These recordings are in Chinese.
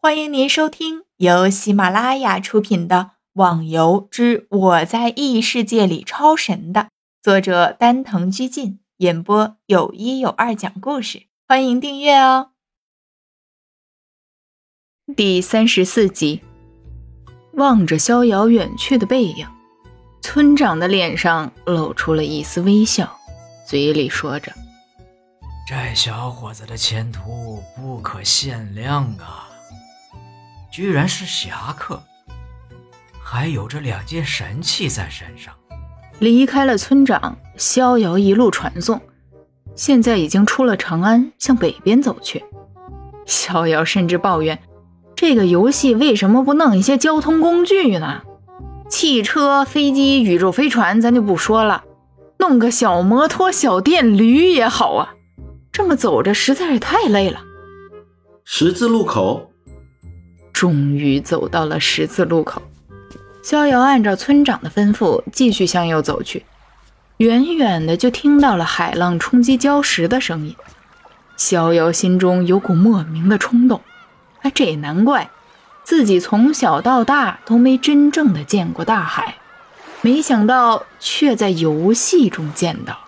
欢迎您收听由喜马拉雅出品的《网游之我在异世界里超神》的作者丹藤居进演播，有一有二讲故事。欢迎订阅哦。第三十四集，望着逍遥远去的背影，村长的脸上露出了一丝微笑，嘴里说着：“这小伙子的前途不可限量啊！”居然是侠客，还有着两件神器在身上。离开了村长，逍遥一路传送，现在已经出了长安，向北边走去。逍遥甚至抱怨：这个游戏为什么不弄一些交通工具呢？汽车、飞机、宇宙飞船，咱就不说了，弄个小摩托、小电驴也好啊。这么走着实在是太累了。十字路口。终于走到了十字路口，逍遥按照村长的吩咐继续向右走去。远远的就听到了海浪冲击礁石的声音，逍遥心中有股莫名的冲动。哎，这也难怪，自己从小到大都没真正的见过大海，没想到却在游戏中见到。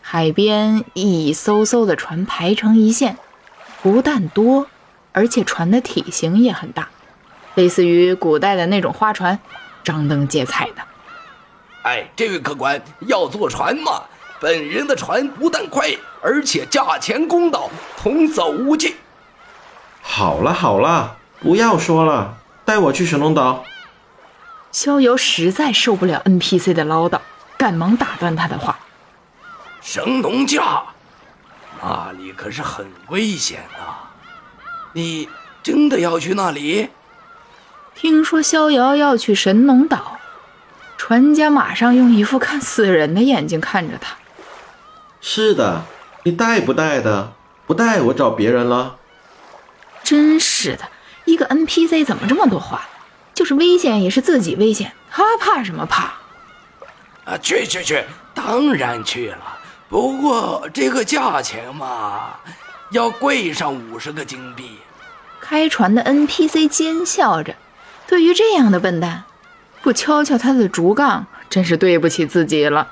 海边一艘艘的船排成一线，不但多。而且船的体型也很大，类似于古代的那种花船，张灯结彩的。哎，这位客官要坐船吗？本人的船不但快，而且价钱公道，童叟无欺。好了好了，不要说了，带我去神龙岛。逍遥实在受不了 NPC 的唠叨，赶忙打断他的话：“神农架，那里可是很危险啊。”你真的要去那里？听说逍遥要去神农岛，船家马上用一副看死人的眼睛看着他。是的，你带不带的？不带我找别人了。真是的，一个 NPC 怎么这么多话？就是危险也是自己危险，他怕什么怕？啊，去去去，当然去了。不过这个价钱嘛，要贵上五十个金币。开船的 NPC 奸笑着，对于这样的笨蛋，不敲敲他的竹杠，真是对不起自己了。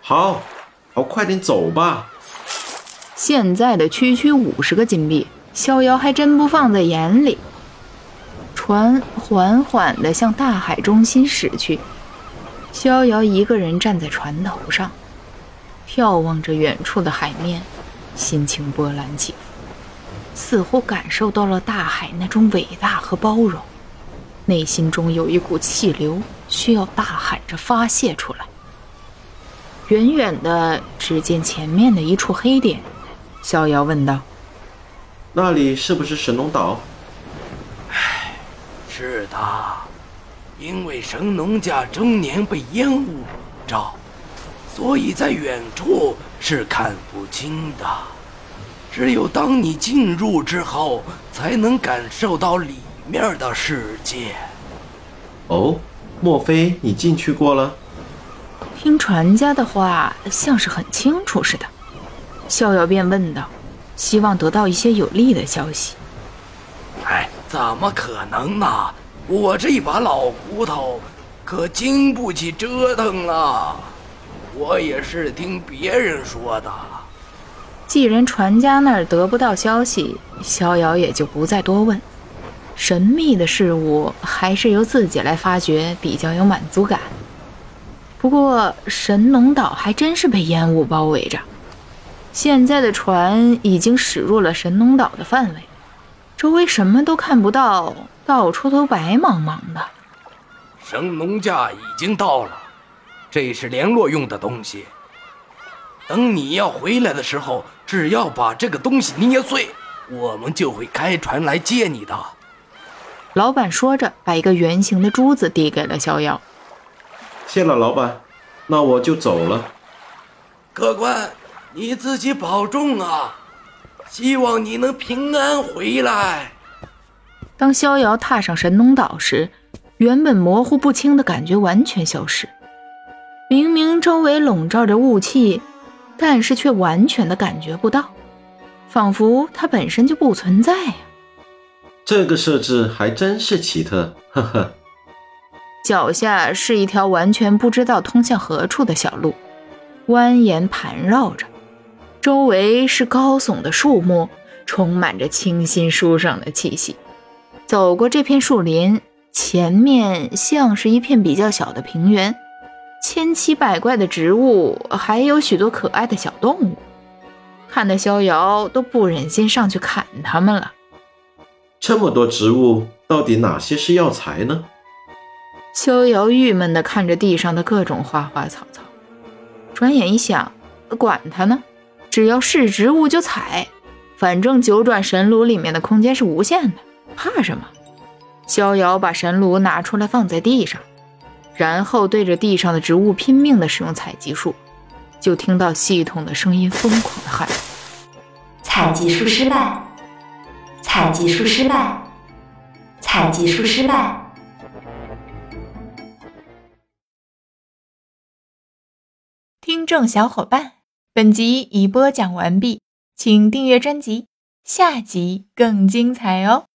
好，好，快点走吧。现在的区区五十个金币，逍遥还真不放在眼里。船缓缓地向大海中心驶去，逍遥一个人站在船头上，眺望着远处的海面，心情波澜起伏。似乎感受到了大海那种伟大和包容，内心中有一股气流需要大喊着发泄出来。远远的，只见前面的一处黑点，逍遥问道：“那里是不是神农岛？”“唉，是的，因为神农架终年被烟雾笼罩，所以在远处是看不清的。”只有当你进入之后，才能感受到里面的世界。哦，莫非你进去过了？听船家的话，像是很清楚似的。逍遥便问道，希望得到一些有利的消息。哎，怎么可能呢？我这把老骨头可经不起折腾了。我也是听别人说的。既然船家那儿得不到消息，逍遥也就不再多问。神秘的事物还是由自己来发掘比较有满足感。不过神农岛还真是被烟雾包围着，现在的船已经驶入了神农岛的范围，周围什么都看不到，到处都白茫茫的。神农架已经到了，这是联络用的东西。等你要回来的时候，只要把这个东西捏碎，我们就会开船来接你的。老板说着，把一个圆形的珠子递给了逍遥。谢了，老板，那我就走了。客官，你自己保重啊！希望你能平安回来。当逍遥踏上神农岛时，原本模糊不清的感觉完全消失。明明周围笼罩着雾气。但是却完全的感觉不到，仿佛它本身就不存在呀。这个设置还真是奇特，呵呵。脚下是一条完全不知道通向何处的小路，蜿蜒盘绕着，周围是高耸的树木，充满着清新舒爽的气息。走过这片树林，前面像是一片比较小的平原，千奇百怪的植物，还有许多可爱的小动物，看得逍遥都不忍心上去砍它们了。这么多植物，到底哪些是药材呢？逍遥郁闷地看着地上的各种花花草草，转眼一想，管它呢，只要是植物就采，反正九转神炉里面的空间是无限的。怕什么？逍遥把神炉拿出来放在地上，然后对着地上的植物拼命的使用采集术，就听到系统的声音疯狂的喊：“采集术失败！采集术失败！采集术失败！”听众小伙伴，本集已播讲完毕，请订阅专辑，下集更精彩哦。